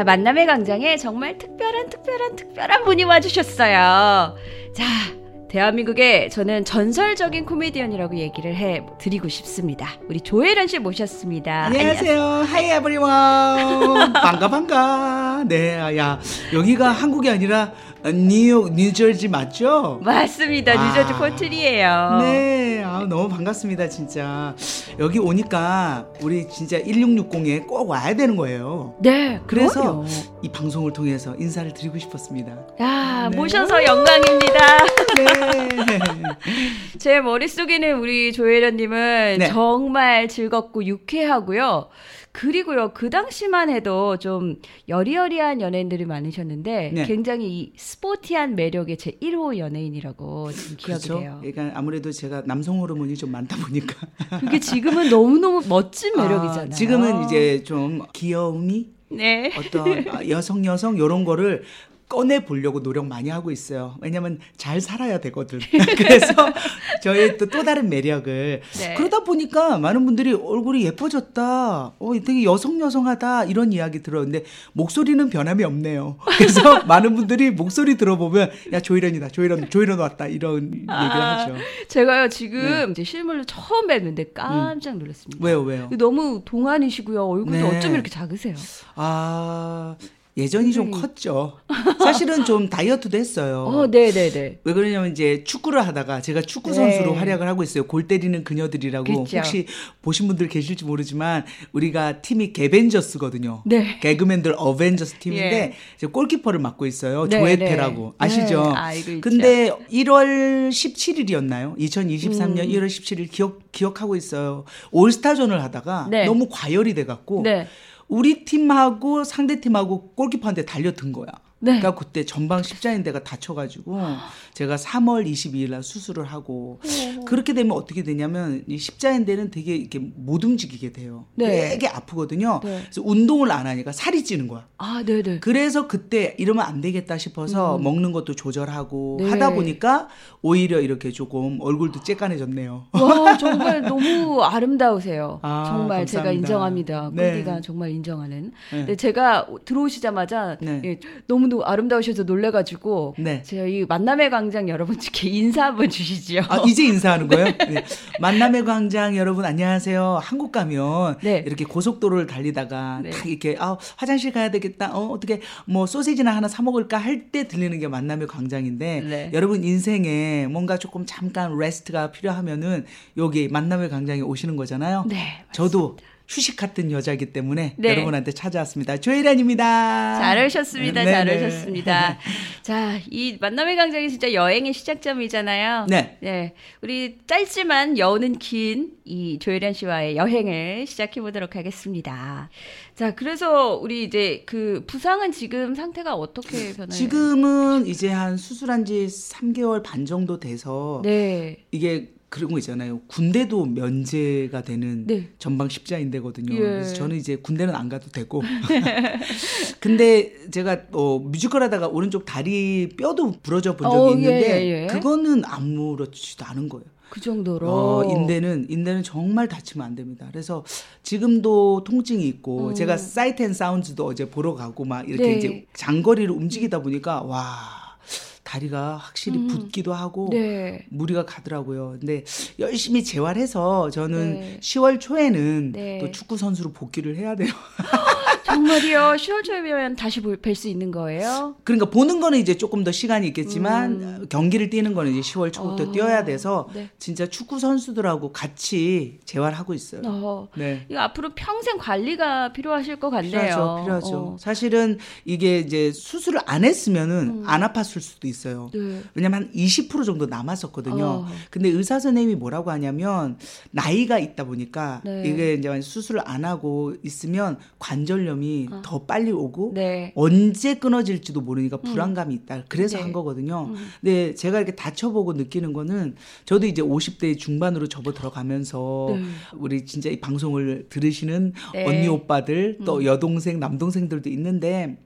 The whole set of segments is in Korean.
자, 만남의 광장에 정말 특별한, 특별한, 특별한 분이 와주셨어요. 자, 대한민국의 저는 전설적인 코미디언이라고 얘기를 해 드리고 싶습니다. 우리 조혜련 씨 모셨습니다. 안녕하세요. Hi everyone. 반가 반가. 네, 야 여기가 한국이 아니라 뉴욕, 뉴저지 맞죠? 맞습니다. 아, 뉴저지 Fort Lee예요. 네, 아, 너무 반갑습니다, 진짜. 여기 오니까 우리 진짜 1660에 꼭 와야 되는 거예요. 네, 그래서 그럼요. 이 방송을 통해서 인사를 드리고 싶었습니다. 야, 네. 모셔서 영광입니다. 네. 제 머릿속에는 우리 조혜련 님은 네. 정말 즐겁고 유쾌하고요. 그리고요, 그 당시만 해도 좀 여리여리한 연예인들이 많으셨는데 네. 굉장히 이 스포티한 매력의 제 1호 연예인이라고 지금 기억이 그렇죠? 돼요. 그러니까 아무래도 제가 남성 호르몬이 좀 많다 보니까. 그게 지금은 너무 너무 멋진 아, 매력이잖아요. 아, 지금은 이제 좀 귀여움이 네. 어떤 여성 여성 이런 거를 꺼내 보려고 노력 많이 하고 있어요. 왜냐면 잘 살아야 되거든. 그래서 저의 또, 또 다른 매력을 네. 그러다 보니까 많은 분들이 얼굴이 예뻐졌다. 어, 되게 여성 여성하다 이런 이야기 들었는데 목소리는 변함이 없네요. 그래서 많은 분들이 목소리 들어보면 야 조이련이다. 조이련 조이련 왔다 이런 얘기를 아, 하죠. 제가요 지금 네. 이제 실물로 처음 뵀는데 깜짝 놀랐습니다. 음. 왜요, 왜요? 너무 동안이시고요. 얼굴도 네. 어쩜 이렇게 작으세요? 아 예전이 좀 컸죠. 사실은 좀 다이어트도 했어요. 어, 네, 네, 네. 왜 그러냐면 이제 축구를 하다가 제가 축구 선수로 네. 활약을 하고 있어요. 골 때리는 그녀들이라고 그렇죠. 혹시 보신 분들 계실지 모르지만 우리가 팀이 개벤저스거든요. 네. 개그맨들 어벤져스 팀인데 예. 이제 골키퍼를 맡고 있어요. 네, 조혜태라고 네. 아시죠? 네, 근데 1월 17일이었나요? 2023년 음. 1월 17일 기억 기억하고 있어요. 올스타전을 하다가 네. 너무 과열이 돼 갖고 네. 우리 팀하고 상대 팀하고 골키퍼한테 달려든 거야. 네. 그러니까 그때 전방 십자인대가 다쳐가지고 제가 3월 22일 날 수술을 하고 오. 그렇게 되면 어떻게 되냐면 이 십자인대는 되게 이렇게 못 움직이게 돼요. 네. 되게 아프거든요. 네. 그래서 운동을 안 하니까 살이 찌는 거야. 아, 네네. 그래서 그때 이러면 안 되겠다 싶어서 음. 먹는 것도 조절하고 네. 하다 보니까 오히려 이렇게 조금 얼굴도 쬐깐해졌네요. 와, 정말 너무 아름다우세요. 아, 정말 감사합니다. 제가 인정합니다. 꿀디가 네. 정말 인정하는. 네. 근데 제가 들어오시자마자 네. 예, 너무 너무 아름다우셔서 놀래가지고 네. 제가 이 만남의 광장 여러분께 인사 한번 주시지요. 아 이제 인사하는 거예요? 네. 만남의 광장 여러분 안녕하세요. 한국 가면 네. 이렇게 고속도로를 달리다가 네. 딱 이렇게 아 화장실 가야 되겠다. 어 어떻게 뭐 소시지나 하나 사 먹을까 할 때 들리는 게 만남의 광장인데 네. 여러분 인생에 뭔가 조금 잠깐 레스트가 필요하면은 여기 만남의 광장에 오시는 거잖아요. 네. 저도 휴식 같은 여자이기 때문에 네. 여러분한테 찾아왔습니다. 조혜란입니다. 잘 오셨습니다. 네, 잘 네. 오셨습니다. 자, 이 만남의 광장이 진짜 여행의 시작점이잖아요. 네. 네. 우리 짧지만 여우는 긴이 조혜란 씨와의 여행을 시작해 보도록 하겠습니다. 자, 그래서 우리 이제 그 부상은 지금 상태가 어떻게 변화요? 지금은 이제 한 수술한 지 3개월 반 정도 돼서 네. 이게 그런 거 있잖아요. 군대도 면제가 되는 네. 전방 십자인대거든요. 예. 그래서 저는 이제 군대는 안 가도 되고. 근데 제가 어, 뮤지컬 하다가 오른쪽 다리 뼈도 부러져 본 적이 어, 예, 있는데 예, 예, 그거는 아무렇지도 않은 거예요. 그 정도로 어, 인대는 인대는 정말 다치면 안 됩니다. 그래서 지금도 통증이 있고 음. 제가 Sight and Sound도 어제 보러 가고 막 이렇게 네. 이제 장거리를 움직이다 보니까 와 다리가 확실히 음. 붓기도 하고 네. 무리가 가더라고요. 근데 열심히 재활해서 저는 네. 10월 초에는 네. 또 축구 선수로 복귀를 해야 돼요. 정말이요? 10월 초에면 다시 뵐 수 있는 거예요? 그러니까 보는 거는 이제 조금 더 시간이 있겠지만 음. 경기를 뛰는 거는 이제 10월 초부터 어. 뛰어야 돼서 네. 진짜 축구 선수들하고 같이 재활하고 있어요. 어. 네. 이거 앞으로 평생 관리가 필요하실 것 같네요. 필요하죠. 필요하죠. 어. 사실은 이게 이제 수술을 안 했으면은 음. 안 아팠을 수도 있어요. 있어요. 네. 왜냐면 한 20% 정도 남았었거든요. 어. 근데 의사 선생님이 뭐라고 하냐면 나이가 있다 보니까 네. 이게 이제 수술을 안 하고 있으면 관절염이 어. 더 빨리 오고 네. 언제 끊어질지도 모르니까 음. 불안감이 있다. 그래서 네. 한 거거든요. 음. 근데 제가 이렇게 다쳐보고 느끼는 거는 저도 이제 50대 중반으로 접어 들어가면서 네. 우리 진짜 이 방송을 들으시는 네. 언니 오빠들 또 음. 여동생 남동생들도 있는데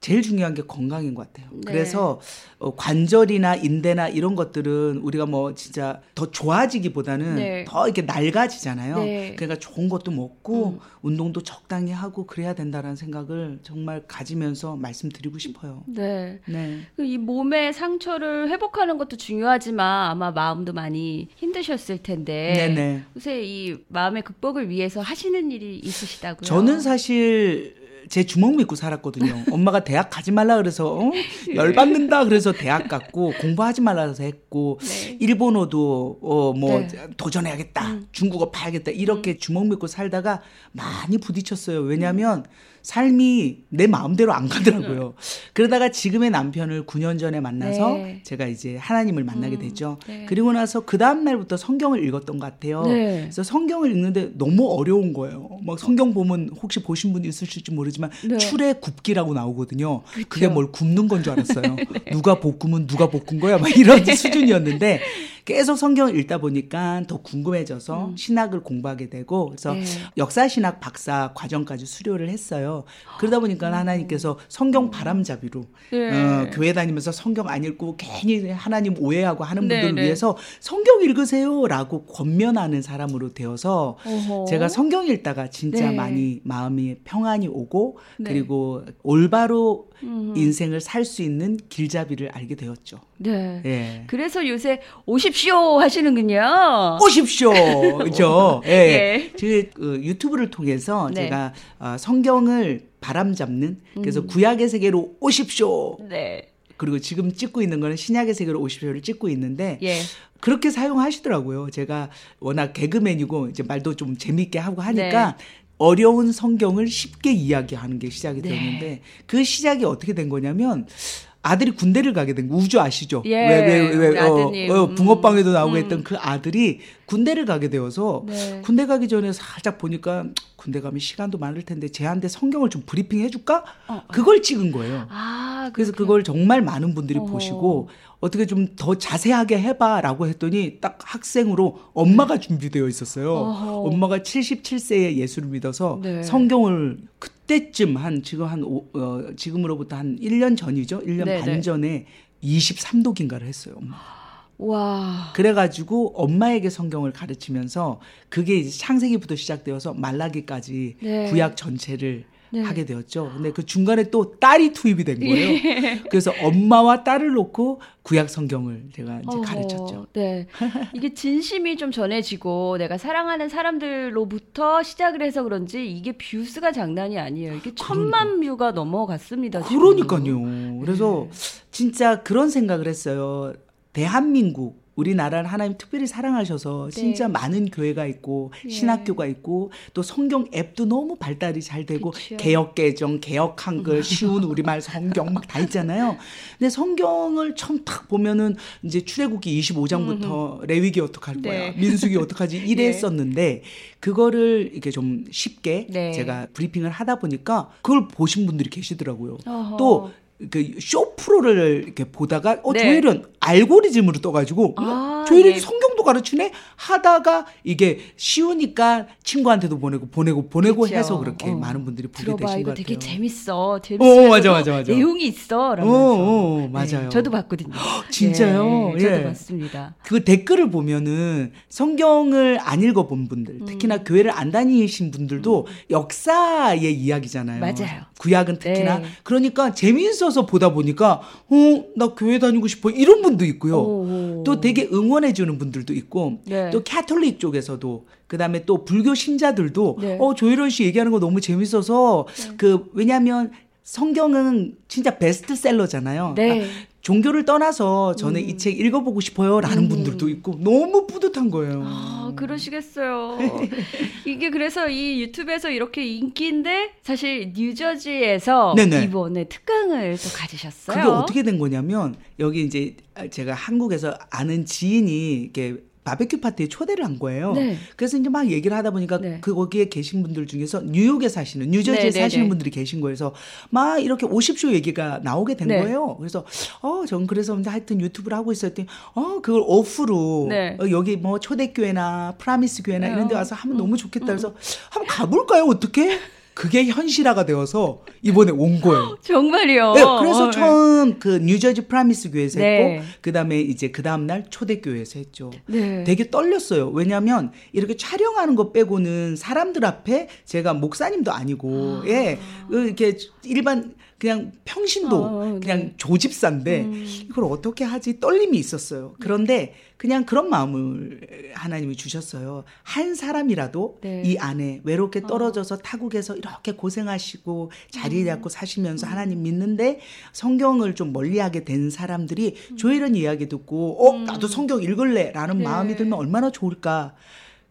제일 중요한 게 건강인 것 같아요. 네. 그래서 어, 관절이나 인대나 이런 것들은 우리가 뭐 진짜 더 좋아지기보다는 네. 더 이렇게 낡아지잖아요. 네. 그러니까 좋은 것도 먹고 음. 운동도 적당히 하고 그래야 된다라는 생각을 정말 가지면서 말씀드리고 싶어요. 네. 네. 그이 몸의 상처를 회복하는 것도 중요하지만 아마 마음도 많이 힘드셨을 텐데 네네. 요새 이 마음의 극복을 위해서 하시는 일이 있으시다고요? 저는 사실 제 주먹 믿고 살았거든요. 엄마가 대학 가지 말라 그래서 어? 열받는다 그래서 대학 갔고 공부하지 말라 그래서 했고 네. 일본어도 어뭐 네. 도전해야겠다. 음. 중국어 봐야겠다. 이렇게 음. 주먹 믿고 살다가 많이 부딪혔어요. 왜냐하면 음. 삶이 내 마음대로 안 가더라고요. 그러다가 지금의 남편을 9년 전에 만나서 네. 제가 이제 하나님을 만나게 음, 됐죠. 네. 그리고 나서 그 다음 날부터 성경을 읽었던 것 같아요. 네. 그래서 성경을 읽는데 너무 어려운 거예요. 막 성경 보면 혹시 보신 분 있으실지 모르지만 네. 출애 굽기라고 나오거든요. 그쵸. 그게 뭘 굽는 건 줄 알았어요. 네. 누가 볶으면 누가 볶은 거야? 막 이런 수준이었는데 계속 성경을 읽다 보니까 더 궁금해져서 음. 신학을 공부하게 되고 그래서 네. 역사 신학 박사 과정까지 수료를 했어요. 그러다 보니까 음. 하나님께서 성경 바람잡이로 네. 어, 교회 다니면서 성경 안 읽고 괜히 하나님 오해하고 하는 네, 분들을 네. 위해서 성경 읽으세요라고 권면하는 사람으로 되어서 어허. 제가 성경 읽다가 진짜 네. 많이 마음이 평안이 오고 네. 그리고 올바로 음. 인생을 살 수 있는 길잡이를 알게 되었죠. 네. 예. 그래서 요새 오십시오 하시는군요. 오십시오. 그죠? 예. 예. 그, 그 유튜브를 통해서 네. 제가 어, 성경을 바람 잡는 그래서 음. 구약의 세계로 오십시오. 네. 그리고 지금 찍고 있는 거는 신약의 세계로 오십시오를 찍고 있는데 예. 그렇게 사용하시더라고요. 제가 워낙 개그맨이고 이제 말도 좀 재밌게 하고 하니까 네. 어려운 성경을 쉽게 이야기하는 게 시작이 네. 되었는데 그 시작이 어떻게 된 거냐면 아들이 군대를 가게 된 거. 우주 아시죠? 예, 왜, 왜, 왜, 어, 어, 붕어빵에도 나오고 음. 했던 그 아들이 군대를 가게 되어서 네. 군대 가기 전에 살짝 보니까 군대 가면 시간도 많을 텐데 쟤한테 성경을 좀 브리핑 해줄까? 어, 어. 그걸 찍은 거예요. 아, 그래서 그걸 정말 많은 분들이 어. 보시고 어떻게 좀 더 자세하게 해봐라고 했더니 딱 학생으로 엄마가 준비되어 있었어요. 어허. 엄마가 77세에 예수를 믿어서 네. 성경을 그때쯤 한 지금 한 오, 어, 지금으로부터 한 1년 전이죠. 1년 네네. 반 전에 23독인가를 했어요. 엄마. 와. 그래가지고 엄마에게 성경을 가르치면서 그게 이제 창세기부터 시작되어서 말라기까지 네. 구약 전체를 네. 하게 되었죠. 근데 그 중간에 또 딸이 투입이 된 거예요. 예. 그래서 엄마와 딸을 놓고 구약 성경을 제가 이제 어허, 가르쳤죠. 네. 이게 진심이 좀 전해지고 내가 사랑하는 사람들로부터 시작을 해서 그런지 이게 views가 장난이 아니에요. 이게 그러니까. 천만 뷰가 넘어갔습니다. 그러니까요. 그래서 네. 진짜 그런 생각을 했어요. 대한민국 우리나라를 하나님 특별히 사랑하셔서 네. 진짜 많은 교회가 있고 예. 신학교가 있고 또 성경 앱도 너무 발달이 잘 되고 그쵸. 개혁 개정, 개혁 한글, 쉬운 우리말 성경 막 다 있잖아요. 근데 성경을 처음 딱 보면은 이제 출애굽기 25장부터 레위기 어떡할 거야? 네. 민수기 어떡하지? 이랬었는데 네. 그거를 이렇게 좀 쉽게 네. 제가 브리핑을 하다 보니까 그걸 보신 분들이 계시더라고요. 어허. 또 그 쇼 프로를 이렇게 보다가 어 네. 조혜련 알고리즘으로 떠가지고 아, 조혜련이 네. 성경도 가르치네 하다가 이게 쉬우니까 친구한테도 보내고 보내고 보내고 그렇죠. 해서 그렇게 어. 많은 분들이 보게 들어봐, 되신 것 같아요. 되게 재밌어. 재밌어. 어, 맞아 맞아 맞아. 내용이 있어. 라면서. 어, 어, 네, 맞아요. 네, 저도 봤거든요. 진짜요? 네, 저도 예. 봤습니다. 그 댓글을 보면은 성경을 안 읽어 본 분들, 음. 특히나 교회를 안 다니신 분들도 음. 역사의 이야기잖아요. 맞아요. 구약은 특히나 네. 그러니까 재미있어 있어서 보다 보니까 어 나 교회 다니고 싶어 이런 분도 있고요. 오. 또 되게 응원해 주는 분들도 있고 네. 또 캐톨릭 쪽에서도 그다음에 또 불교 신자들도 네. 어 조혜련 씨 얘기하는 거 너무 재밌어서 네. 그 왜냐하면 성경은 진짜 베스트셀러잖아요. 네. 아, 종교를 떠나서 저는 음. 이책 읽어보고 싶어요라는 음. 분들도 있고 너무 뿌듯한 거예요. 아, 그러시겠어요. 이게 그래서 이 유튜브에서 이렇게 인기인데 사실 뉴저지에서 네네. 이번에 특강을 또 가지셨어요. 그게 어떻게 된 거냐면 여기 이제 제가 한국에서 아는 지인이 이렇게 바베큐 파티에 초대를 한 거예요. 네. 그래서 이제 막 얘기를 하다 보니까 네. 그 거기에 계신 분들 중에서 뉴욕에 사시는 뉴저지에 네, 네 사시는 네. 분들이 계신 거예요. 그래서 막 이렇게 50쇼 얘기가 나오게 된 네. 거예요. 그래서 어, 전 그래서 하여튼 유튜브를 하고 있었더니 어, 그걸 오프로 어, 여기 뭐 초대교회나 프라미스 교회나 이런 데 와서 하면 음. 너무 좋겠다. 그래서 음. 한번 가볼까요? 어떻게? 그게 현실화가 되어서 이번에 온 거예요. 정말요? 네, 그래서 어, 처음 네. 그 뉴저지 프라미스 교회에서 네. 했고 그다음에 이제 그 다음 날 초대 교회에서 했죠. 네. 되게 떨렸어요. 왜냐면 이렇게 촬영하는 거 빼고는 사람들 앞에 제가 목사님도 아니고 아. 예. 이렇게 일반 그냥 평신도 어, 네. 그냥 조집사인데 음. 이걸 어떻게 하지 떨림이 있었어요. 그런데 그냥 그런 마음을 하나님이 주셨어요. 한 사람이라도 네. 이 안에 외롭게 어. 떨어져서 어. 타국에서 이렇게 고생하시고 자리 음. 잡고 사시면서 음. 하나님 믿는데 성경을 좀 멀리하게 된 사람들이 음. 조혜련 이야기 듣고 어 음. 나도 성경 읽을래라는 네. 마음이 들면 얼마나 좋을까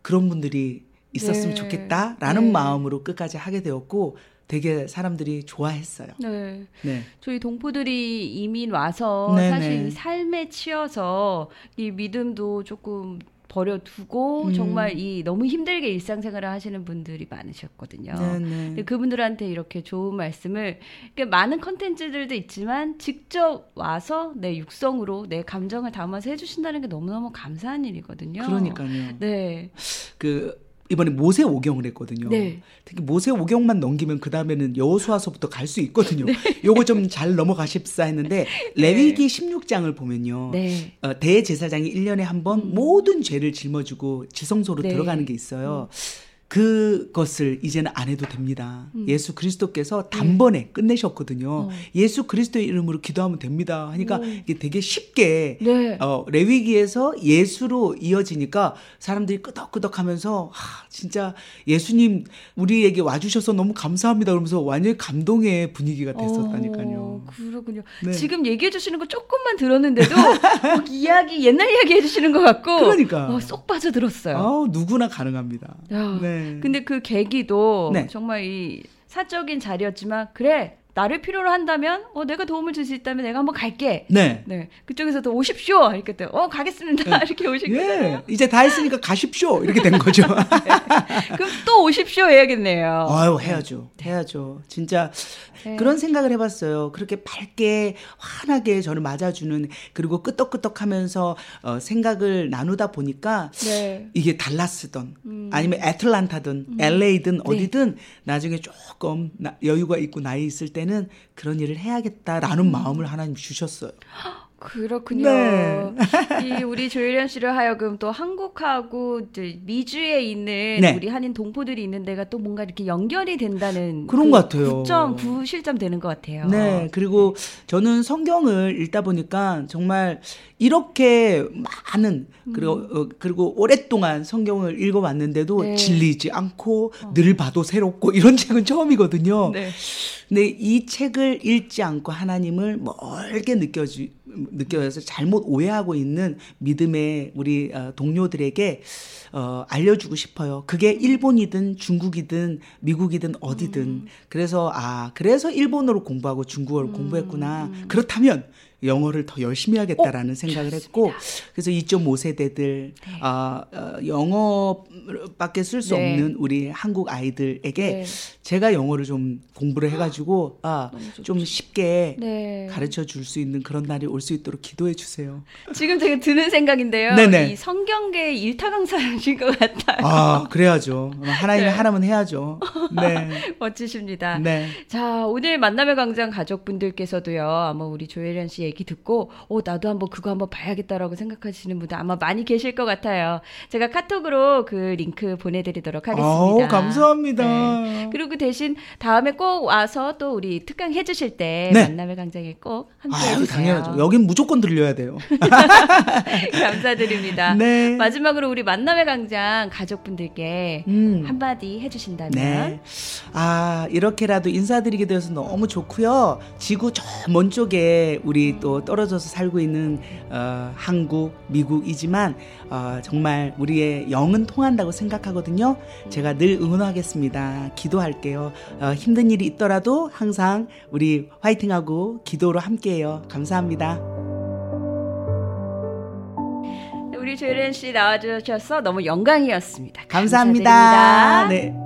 그런 분들이 있었으면 네. 좋겠다라는 네. 마음으로 끝까지 하게 되었고 되게 사람들이 좋아했어요. 네. 네. 저희 동포들이 이민 와서 네네. 사실 삶에 치여서 이 믿음도 조금 버려두고 음. 정말 이 너무 힘들게 일상생활을 하시는 분들이 많으셨거든요. 근데 그분들한테 이렇게 좋은 말씀을 그러니까 많은 컨텐츠들도 있지만 직접 와서 내 육성으로 내 감정을 담아서 해주신다는 게 너무너무 감사한 일이거든요. 그러니까요. 네. 그 이번에 모세 오경을 했거든요. 네. 특히 모세 오경만 넘기면 그 다음에는 여호수아서부터 갈 수 있거든요. 네. 요거 좀 잘 넘어가십사 했는데 레위기 네. 16장을 보면요. 네. 어, 대제사장이 1년에 한번 음. 모든 죄를 짊어지고 지성소로 네. 들어가는 게 있어요. 음. 그것을 이제는 안 해도 됩니다. 음. 예수 그리스도께서 단번에 네. 끝내셨거든요. 어. 예수 그리스도의 이름으로 기도하면 됩니다. 하니까 오. 이게 되게 쉽게 네. 어, 레위기에서 예수로 이어지니까 사람들이 끄덕끄덕 하면서 하, 진짜 예수님 우리에게 와주셔서 너무 감사합니다. 그러면서 완전히 감동의 분위기가 됐었다니까요. 어, 그렇군요. 네. 지금 얘기해 주시는 거 조금만 들었는데도 뭐 이야기 옛날 이야기 해주시는 것 같고 그러니까 어, 쏙 빠져들었어요. 어, 누구나 가능합니다. 야. 네. 네. 근데 그 계기도 네. 정말 이 사적인 자리였지만 그래 나를 필요로 한다면 어 내가 도움을 줄 수 있다면 내가 한번 갈게. 네. 네. 그쪽에서도 오십시오. 이렇게 또 어 가겠습니다. 네. 이렇게 오시거든요. 예. 이제 다 했으니까 가십시오. 이렇게 된 거죠. 네. 그럼 또 오십시오 해야겠네요. 아유 해야죠. 네. 해야죠. 진짜 네. 그런 생각을 해봤어요. 그렇게 밝게 환하게 저를 맞아주는 그리고 끄떡끄떡하면서 어, 생각을 나누다 보니까 네. 이게 달라스던 음. 아니면 애틀란타든 음. LA든 네. 어디든 나중에 조금 나, 여유가 있고 나이 있을 때는 그런 일을 해야겠다라는 음. 마음을 하나님 주셨어요. 그렇군요. 네. 이 우리 조혜련 씨를 하여금 또 한국하고 이제 미주에 있는 네. 우리 한인 동포들이 있는 데가 또 뭔가 이렇게 연결이 된다는 그런 그 것 같아요. 구점 구실점 되는 것 같아요. 네. 그리고 저는 성경을 읽다 보니까 정말 이렇게 많은 그리고 음. 어, 그리고 오랫동안 성경을 읽어왔는데도 네. 질리지 않고 어. 늘 봐도 새롭고 이런 책은 처음이거든요. 네. 근데 이 책을 읽지 않고 하나님을 멀게 느껴지 느껴서 잘못 오해하고 있는 믿음의 우리 어, 동료들에게 어, 알려주고 싶어요. 그게 일본이든 중국이든 미국이든 어디든. 음. 그래서 아 그래서 일본어로 공부하고 중국어를 음. 공부했구나. 그렇다면 영어를 더 열심히 하겠다라는 오, 생각을 좋습니다. 했고 그래서 2.5 세대들 네. 어, 어, 영어밖에 쓸수 네. 없는 우리 한국 아이들에게 네. 제가 영어를 좀 공부를 해가지고 아, 좀 쉽게 네. 가르쳐 줄 수 있는 그런 날이 올 수 있도록 기도해 주세요. 지금 제가 드는 생각인데요. 네네. 이 성경계 일타 강사이신 것 같아요. 아 그래야죠. 하나님의 네. 하나면 해야죠. 네. 멋지십니다. 네. 자 오늘 만남의 광장 가족분들께서도요. 아마 우리 조혜련 씨 얘기 듣고 어 나도 한번 그거 한번 봐야겠다라고 생각하시는 분들 아마 많이 계실 것 같아요. 제가 카톡으로 그 링크 보내드리도록 하겠습니다. 오, 감사합니다. 네. 그리고 대신 다음에 꼭 와서 또 우리 특강 해주실 때 네. 만남의 강장에 꼭 함께 아유, 해주세요. 당연하죠. 여긴 무조건 들려야 돼요. 감사드립니다. 네. 마지막으로 우리 만남의 강장 가족분들께 음. 한마디 해주신다면. 네. 아 이렇게라도 인사드리게 되어서 너무 좋고요. 지구 저 먼 쪽에 우리 또 떨어져서 살고 있는 어, 한국, 미국이지만 어, 정말 우리의 영은 통한다고 생각하거든요. 제가 늘 응원하겠습니다. 기도할게요. 어, 힘든 일이 있더라도 항상 우리 화이팅하고 기도로 함께해요. 감사합니다. 우리 조혜련 씨 나와주셔서 너무 영광이었습니다 감사합니다. 감사드립니다. 네.